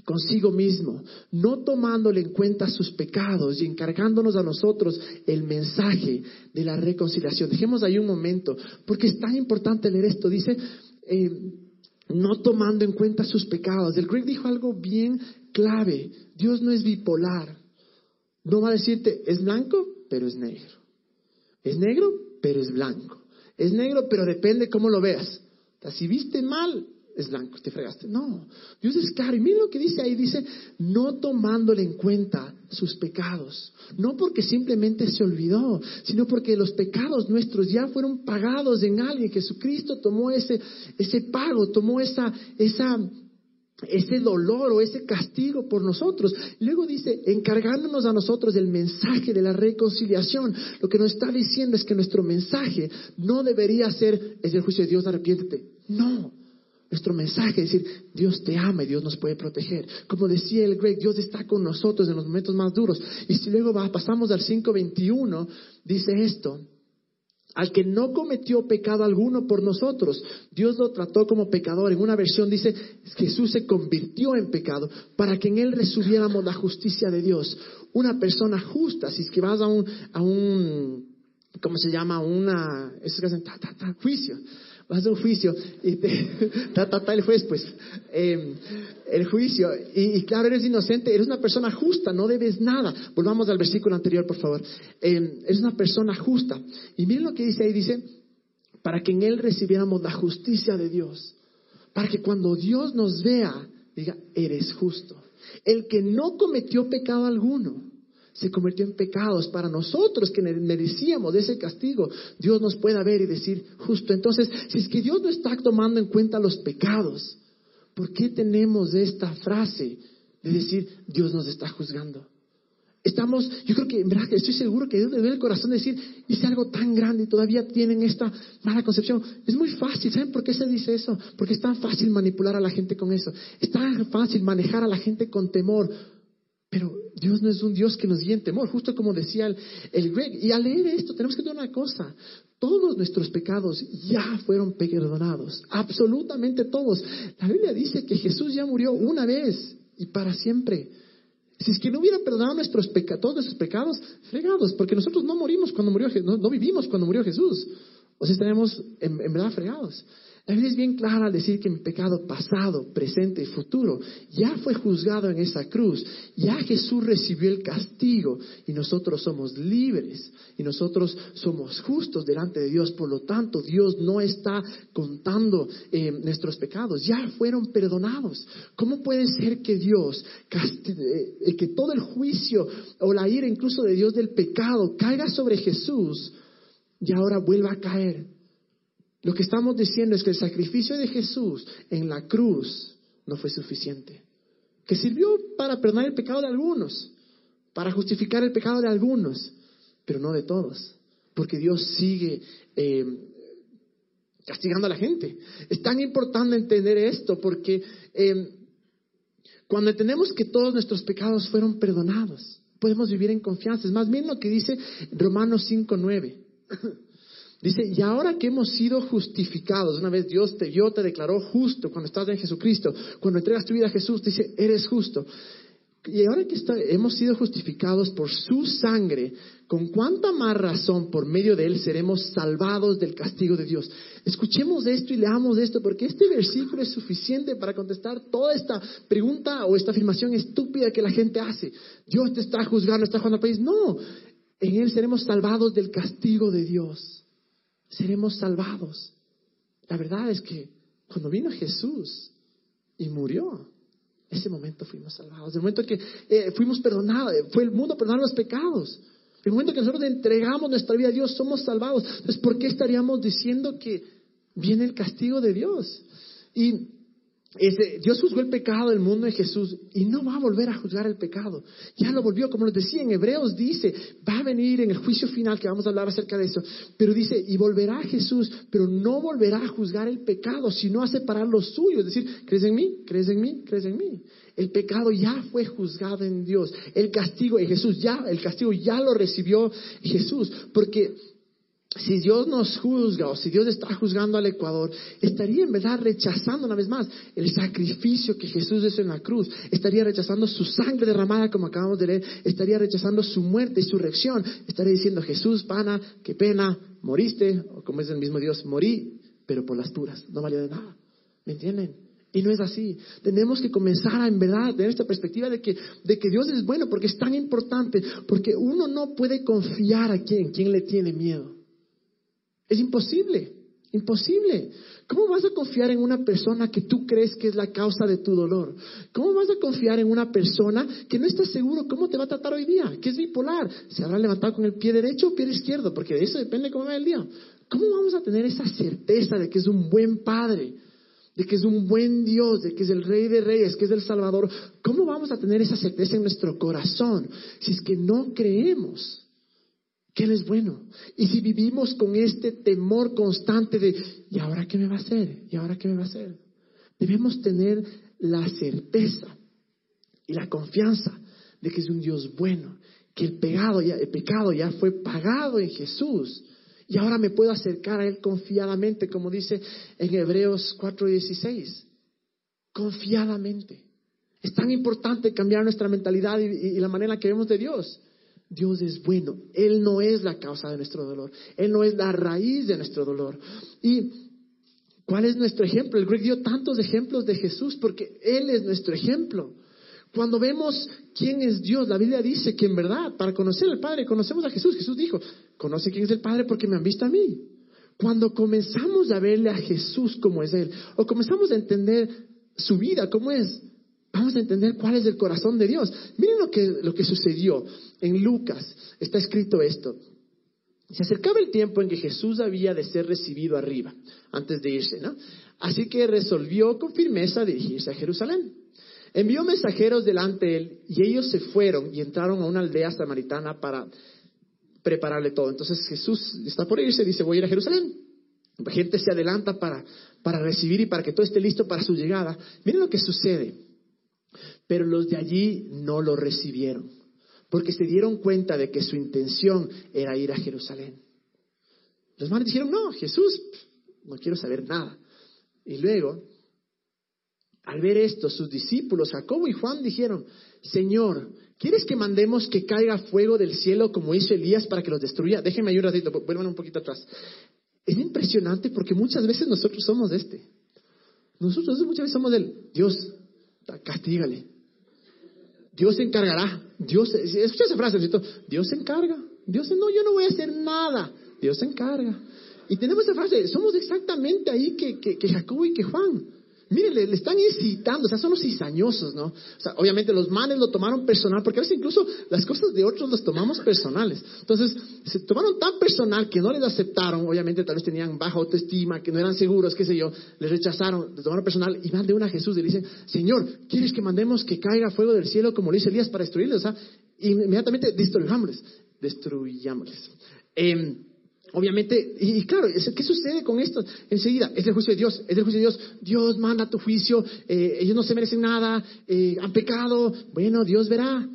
consigo mismo, no tomándole en cuenta sus pecados y encargándonos a nosotros el mensaje de la reconciliación. Dejemos ahí un momento, porque es tan importante leer esto. Dice, eh, no tomando en cuenta sus pecados. El Greg dijo algo bien clave. Dios no es bipolar. No va a decirte, es blanco, pero es negro. Es negro, pero es blanco. Es negro, pero depende cómo lo veas. Si viste mal, es blanco, te fregaste. No, Dios es claro. Y miren lo que dice ahí, dice, no tomándole en cuenta sus pecados. No porque simplemente se olvidó, sino porque los pecados nuestros ya fueron pagados en alguien. Jesucristo tomó ese, ese pago, tomó esa, esa, ese dolor o ese castigo por nosotros. Luego dice, encargándonos a nosotros del mensaje de la reconciliación, lo que nos está diciendo es que nuestro mensaje no debería ser, es el juicio de Dios, arrepiéntete. No, nuestro mensaje es decir, Dios te ama y Dios nos puede proteger. Como decía el Greg, Dios está con nosotros en los momentos más duros. Y si luego pasamos al 5.21, dice esto, al que no cometió pecado alguno por nosotros. Dios lo trató como pecador. En una versión dice, Jesús se convirtió en pecado para que en él recibiéramos la justicia de Dios. Una persona justa, si es que vas a un, a un ¿cómo se llama? Una, eso que hacen, ta, ta, ta, juicio vas a un juicio y te, ta, ta, el juez, pues, em, el juicio, y, claro, eres inocente, eres una persona justa, no debes nada. Volvamos al versículo anterior, por favor. Eh, una persona justa. Y miren lo que dice ahí, dice, para que en él recibiéramos la justicia de Dios. Para que cuando Dios nos vea, diga, eres justo. El que no cometió pecado alguno se convirtió en pecados para nosotros que merecíamos ese castigo, Dios nos pueda ver y decir justo. Entonces, si es que Dios no está tomando en cuenta los pecados, ¿por qué tenemos esta frase de decir Dios nos está juzgando? Estamos, yo creo que en verdad estoy seguro que Dios le duele el corazón de decir, hice algo tan grande y todavía tienen esta mala concepción. Es muy fácil, ¿saben por qué se dice eso? Porque es tan fácil manipular a la gente con eso. Es tan fácil manejar a la gente con temor. Pero Dios no es un Dios que nos guíe en temor, justo como decía el, Greg. Y al leer esto tenemos que tener una cosa. Todos nuestros pecados ya fueron perdonados, absolutamente todos. La Biblia dice que Jesús ya murió una vez y para siempre. Si es que no hubiera perdonado nuestros todos nuestros pecados, fregados, porque nosotros no morimos cuando murió no, no vivimos cuando murió Jesús. O sea, estaríamos en verdad fregados. Es bien clara al decir que mi pecado pasado, presente y futuro ya fue juzgado en esa cruz. Ya Jesús recibió el castigo y nosotros somos libres y nosotros somos justos delante de Dios. Por lo tanto, Dios no está contando eh, nuestros pecados. Ya fueron perdonados. ¿Cómo puede ser que Dios, eh, que todo el juicio o la ira incluso de Dios del pecado caiga sobre Jesús y ahora vuelva a caer? Lo que estamos diciendo es que el sacrificio de Jesús en la cruz no fue suficiente. Que sirvió para perdonar el pecado de algunos, para justificar el pecado de algunos, pero no de todos. Porque Dios sigue eh, castigando a la gente. Es tan importante entender esto porque eh, cuando entendemos que todos nuestros pecados fueron perdonados, podemos vivir en confianza. Es más bien lo que dice Romanos 5.9. Dice, y ahora que hemos sido justificados, una vez Dios te vio, te declaró justo cuando estás en Jesucristo, cuando entregas tu vida a Jesús, dice, eres justo. Y ahora que hemos sido justificados por su sangre, ¿con cuánta más razón por medio de él seremos salvados del castigo de Dios? Escuchemos esto y leamos esto, porque este versículo es suficiente para contestar toda esta pregunta o esta afirmación estúpida que la gente hace. Dios te está juzgando, está jugando al país. No, en él seremos salvados del castigo de Dios seremos salvados. La verdad es que cuando vino Jesús y murió, ese momento fuimos salvados. El momento que eh, fuimos perdonados, fue el mundo perdonar los pecados. El momento que nosotros entregamos nuestra vida a Dios, somos salvados. Entonces, ¿por qué estaríamos diciendo que viene el castigo de Dios? Y Dios juzgó el pecado del mundo en Jesús y no va a volver a juzgar el pecado. Ya lo volvió, como les decía en Hebreos, dice, va a venir en el juicio final, que vamos a hablar acerca de eso, pero dice, y volverá Jesús, pero no volverá a juzgar el pecado, sino a separar lo suyo. Es decir, ¿crees en mí? ¿Crees en mí? ¿Crees en mí? El pecado ya fue juzgado en Dios. El castigo en Jesús ya, el castigo ya lo recibió Jesús, porque si Dios nos juzga o si Dios está juzgando al Ecuador, estaría en verdad rechazando una vez más el sacrificio que Jesús hizo en la cruz, estaría rechazando su sangre derramada como acabamos de leer, estaría rechazando su muerte y su reacción, estaría diciendo Jesús, pana, qué pena, moriste, o como es el mismo Dios, morí, pero por las puras, no valió de nada. ¿Me entienden? Y no es así. Tenemos que comenzar a en verdad tener esta perspectiva de que, de que Dios es bueno porque es tan importante, porque uno no puede confiar a quien, quien le tiene miedo. Es imposible, imposible. ¿Cómo vas a confiar en una persona que tú crees que es la causa de tu dolor? ¿Cómo vas a confiar en una persona que no estás seguro cómo te va a tratar hoy día? Que es bipolar. ¿Se habrá levantado con el pie derecho o pie izquierdo? Porque de eso depende cómo va el día. ¿Cómo vamos a tener esa certeza de que es un buen padre? de que es un buen Dios, de que es el Rey de Reyes, que es el Salvador. ¿Cómo vamos a tener esa certeza en nuestro corazón si es que no creemos que Él es bueno. Y si vivimos con este temor constante de, ¿y ahora qué me va a hacer? ¿Y ahora qué me va a hacer? Debemos tener la certeza y la confianza de que es un Dios bueno, que el pecado ya, el pecado ya fue pagado en Jesús. Y ahora me puedo acercar a Él confiadamente, como dice en Hebreos 4:16. Confiadamente. Es tan importante cambiar nuestra mentalidad y, la manera que vemos de Dios. Dios es bueno. Él no es la causa de nuestro dolor. Él no es la raíz de nuestro dolor. ¿Y cuál es nuestro ejemplo? El Greg dio tantos ejemplos de Jesús porque Él es nuestro ejemplo. Cuando vemos quién es Dios, la Biblia dice que en verdad, para conocer al Padre, conocemos a Jesús. Jesús dijo, conoce quién es el Padre porque me han visto a mí. Cuando comenzamos a verle a Jesús como es Él, o comenzamos a entender su vida como es, vamos a entender cuál es el corazón de Dios. Miren lo que, lo que sucedió en Lucas. Está escrito esto. Se acercaba el tiempo en que Jesús había de ser recibido arriba, antes de irse, ¿no? Así que resolvió con firmeza dirigirse a Jerusalén. Envió mensajeros delante de él y ellos se fueron y entraron a una aldea samaritana para prepararle todo. Entonces Jesús está por irse, dice, voy a ir a Jerusalén. La gente se adelanta para, para recibir y para que todo esté listo para su llegada. Miren lo que sucede. Pero los de allí no lo recibieron, porque se dieron cuenta de que su intención era ir a Jerusalén. Los manes dijeron, no, Jesús, no quiero saber nada. Y luego, al ver esto, sus discípulos, Jacobo y Juan, dijeron, Señor, ¿quieres que mandemos que caiga fuego del cielo como hizo Elías para que los destruya? Déjenme ayudar un ratito, vuelvan un poquito atrás. Es impresionante porque muchas veces nosotros somos este. Nosotros muchas veces somos del Dios, castígale. Dios se encargará. Dios, escucha esa frase, Dios se encarga. Dios no, yo no voy a hacer nada. Dios se encarga. Y tenemos esa frase, somos exactamente ahí que, que, que Jacobo y que Juan. Miren, le, están incitando, o sea, son los cizañosos, ¿no? O sea, obviamente los manes lo tomaron personal, porque a veces incluso las cosas de otros los tomamos personales. Entonces, se tomaron tan personal que no les aceptaron, obviamente tal vez tenían baja autoestima, que no eran seguros, qué sé yo, les rechazaron, les tomaron personal y van de una a Jesús y le dicen, Señor, ¿quieres que mandemos que caiga fuego del cielo como le dice Elías para destruirles? O sea, inmediatamente destruyámosles, destruyámosles. Eh, Obviamente, y, claro, ¿qué sucede con esto? Enseguida, es el juicio de Dios, es el juicio de Dios. Dios manda tu juicio, eh, ellos no se merecen nada, eh, han pecado. Bueno, Dios verá.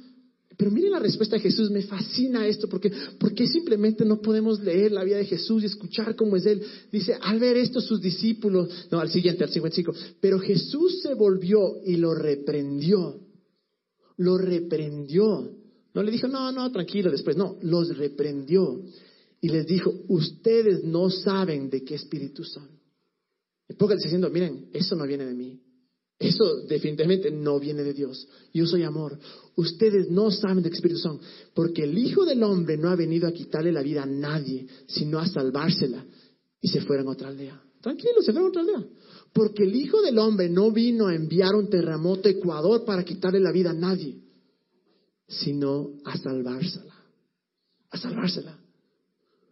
Pero miren la respuesta de Jesús, me fascina esto, porque, porque simplemente no podemos leer la vida de Jesús y escuchar cómo es Él. Dice, al ver esto sus discípulos, no, al siguiente, al 55, pero Jesús se volvió y lo reprendió, lo reprendió. No le dijo, no, no, tranquilo, después, no, los reprendió y les dijo, ustedes no saben de qué espíritu son. Pónganse diciendo, miren, eso no viene de mí. Eso definitivamente no viene de Dios. Yo soy amor. Ustedes no saben de qué espíritu son, porque el Hijo del Hombre no ha venido a quitarle la vida a nadie, sino a salvársela. Y se fueron a otra aldea. Tranquilo, se fueron a otra aldea. Porque el Hijo del Hombre no vino a enviar un terremoto a Ecuador para quitarle la vida a nadie, sino a salvársela. A salvársela.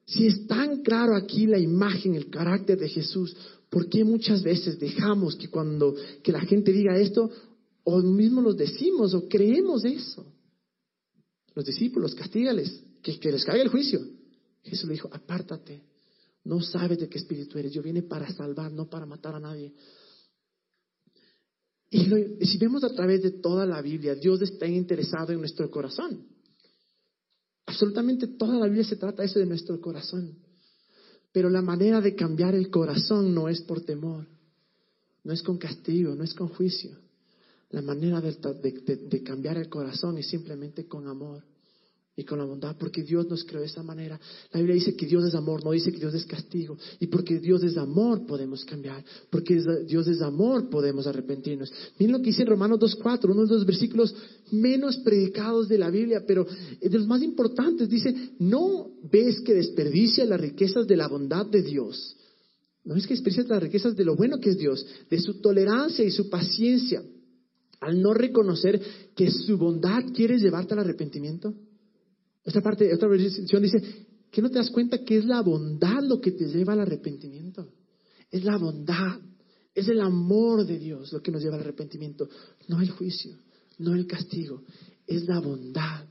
Si es tan claro aquí la imagen, el carácter de Jesús, ¿Por qué muchas veces dejamos que cuando que la gente diga esto, o mismo los decimos o creemos eso? Los discípulos, castígales, que, les caiga el juicio. Jesús le dijo, apártate, no sabes de qué espíritu eres, yo vine para salvar, no para matar a nadie. Y si vemos a través de toda la Biblia, Dios está interesado en nuestro corazón. Absolutamente toda la Biblia se trata eso de nuestro corazón. Pero la manera de cambiar el corazón no es por temor, no es con castigo, no es con juicio. La manera de, de cambiar el corazón es simplemente con amor y con la bondad, porque Dios nos creó de esa manera. La Biblia dice que Dios es amor, no dice que Dios es castigo. Y porque Dios es amor podemos cambiar, porque Dios es amor podemos arrepentirnos. Miren lo que dice en Romanos 2.4, uno de los versículos menos predicados de la Biblia, pero de los más importantes. Dice, no ves que desperdicia las riquezas de la bondad de Dios. No es que desperdicia las riquezas de lo bueno que es Dios, de su tolerancia y su paciencia, al no reconocer que su bondad quiere llevarte al arrepentimiento. Esta parte, otra versión dice, que no te das cuenta que es la bondad lo que te lleva al arrepentimiento. Es la bondad, es el amor de Dios lo que nos lleva al arrepentimiento, no el juicio, no el castigo, es la bondad,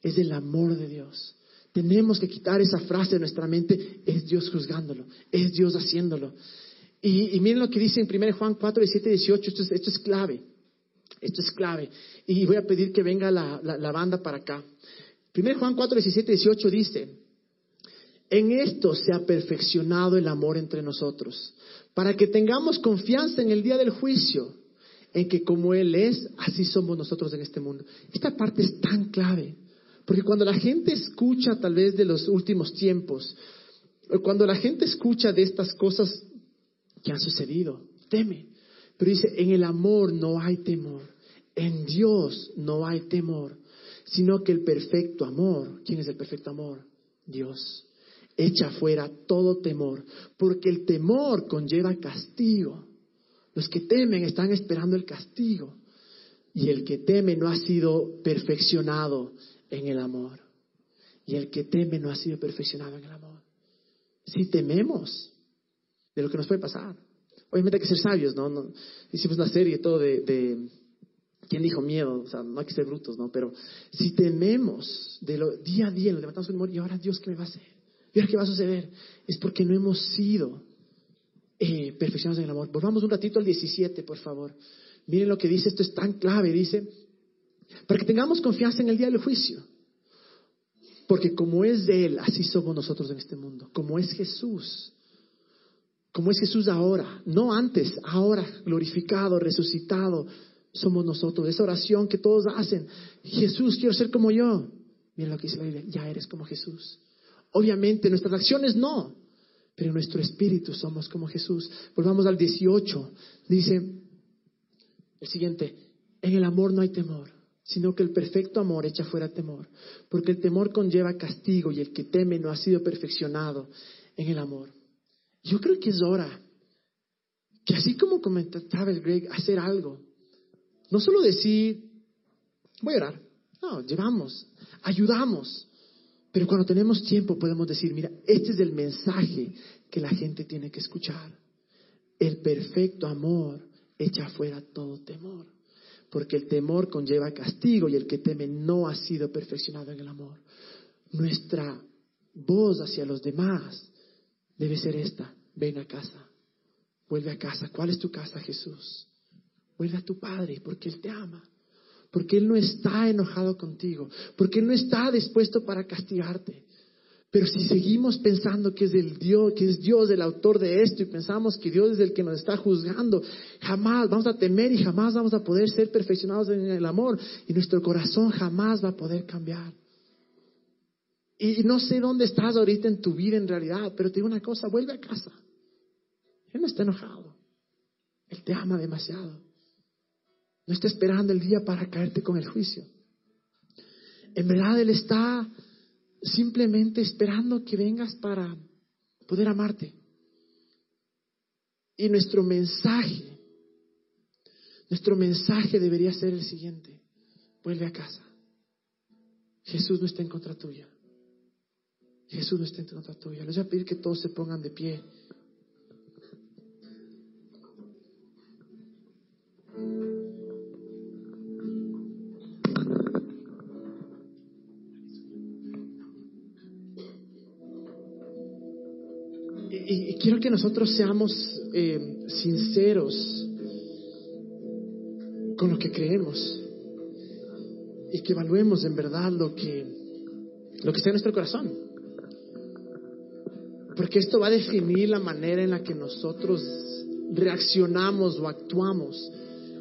es el amor de Dios. Tenemos que quitar esa frase de nuestra mente, es Dios juzgándolo, es Dios haciéndolo. Y, miren lo que dice en 1 Juan 4, 17 18, esto es, esto es clave, esto es clave. Y voy a pedir que venga la, la banda para acá. 1 Juan 4, 17, 18 dice, en esto se ha perfeccionado el amor entre nosotros, para que tengamos confianza en el día del juicio, en que como Él es, así somos nosotros en este mundo. Esta parte es tan clave, porque cuando la gente escucha tal vez de los últimos tiempos, cuando la gente escucha de estas cosas que han sucedido, teme. Pero dice, en el amor no hay temor, en Dios no hay temor sino que el perfecto amor, ¿quién es el perfecto amor? Dios. Echa fuera todo temor, porque el temor conlleva castigo. Los que temen están esperando el castigo, y el que teme no ha sido perfeccionado en el amor. Y el que teme no ha sido perfeccionado en el amor. Si tememos de lo que nos puede pasar, obviamente hay que ser sabios, ¿no? hicimos una serie todo de ¿Quién dijo miedo? O sea, no hay que ser brutos, ¿no? Pero si tememos de lo día a día, nos levantamos un y ahora Dios, ¿qué me va a hacer? ¿Y ahora qué va a suceder? Es porque no hemos sido eh, perfeccionados en el amor. Volvamos un ratito al 17, por favor. Miren lo que dice, esto es tan clave, dice, para que tengamos confianza en el día del juicio. Porque como es de Él, así somos nosotros en este mundo. Como es Jesús. Como es Jesús ahora, no antes, ahora glorificado, resucitado, somos nosotros. Esa oración que todos hacen, Jesús, quiero ser como yo. Mira lo que dice la Biblia, ya eres como Jesús. Obviamente nuestras acciones no, pero nuestro espíritu somos como Jesús. Volvamos al 18. Dice el siguiente, en el amor no hay temor, sino que el perfecto amor echa fuera temor, porque el temor conlleva castigo y el que teme no ha sido perfeccionado en el amor. Yo creo que es hora que así como comentaba el Greg, hacer algo no solo decir, voy a orar. No, llevamos, ayudamos. Pero cuando tenemos tiempo podemos decir, mira, este es el mensaje que la gente tiene que escuchar. El perfecto amor echa fuera todo temor. Porque el temor conlleva castigo y el que teme no ha sido perfeccionado en el amor. Nuestra voz hacia los demás debe ser esta. Ven a casa. Vuelve a casa. ¿Cuál es tu casa, Jesús? Vuelve a tu Padre porque Él te ama. Porque Él no está enojado contigo. Porque Él no está dispuesto para castigarte. Pero si seguimos pensando que es el Dios, que es Dios el autor de esto y pensamos que Dios es el que nos está juzgando, jamás vamos a temer y jamás vamos a poder ser perfeccionados en el amor y nuestro corazón jamás va a poder cambiar. Y no sé dónde estás ahorita en tu vida en realidad, pero te digo una cosa, vuelve a casa. Él no está enojado. Él te ama demasiado. No está esperando el día para caerte con el juicio. En verdad Él está simplemente esperando que vengas para poder amarte. Y nuestro mensaje, nuestro mensaje debería ser el siguiente. Vuelve a casa. Jesús no está en contra tuya. Jesús no está en contra tuya. Les voy a pedir que todos se pongan de pie. Quiero que nosotros seamos eh, sinceros con lo que creemos y que evaluemos en verdad lo que, lo que está en nuestro corazón. Porque esto va a definir la manera en la que nosotros reaccionamos o actuamos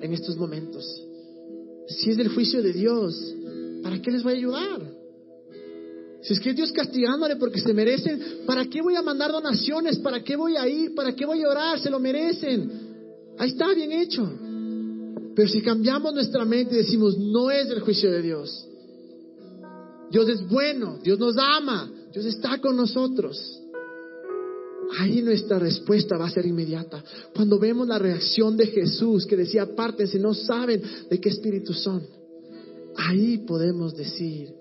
en estos momentos. Si es del juicio de Dios, ¿para qué les voy a ayudar? Si es que Dios castigándole porque se merecen, ¿para qué voy a mandar donaciones? ¿Para qué voy a ir? ¿Para qué voy a orar? Se lo merecen. Ahí está, bien hecho. Pero si cambiamos nuestra mente y decimos, no es el juicio de Dios. Dios es bueno, Dios nos ama, Dios está con nosotros. Ahí nuestra respuesta va a ser inmediata. Cuando vemos la reacción de Jesús que decía, apártense, no saben de qué espíritu son. Ahí podemos decir,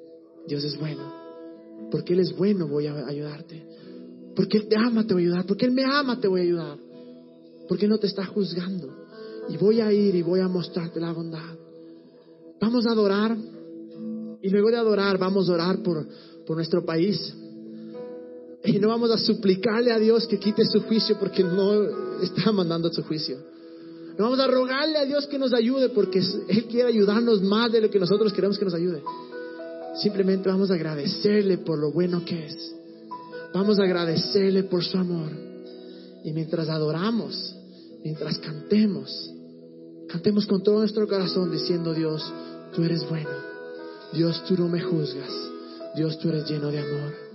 Dios es bueno. Porque Él es bueno, voy a ayudarte. Porque Él te ama, te voy a ayudar. Porque Él me ama, te voy a ayudar. Porque Él no te está juzgando. Y voy a ir y voy a mostrarte la bondad. Vamos a adorar. Y luego de adorar, vamos a orar por, por nuestro país. Y no vamos a suplicarle a Dios que quite su juicio porque no está mandando su juicio. No vamos a rogarle a Dios que nos ayude porque Él quiere ayudarnos más de lo que nosotros queremos que nos ayude. Simplemente vamos a agradecerle por lo bueno que es. Vamos a agradecerle por su amor. Y mientras adoramos, mientras cantemos, cantemos con todo nuestro corazón diciendo, Dios, tú eres bueno. Dios, tú no me juzgas. Dios, tú eres lleno de amor.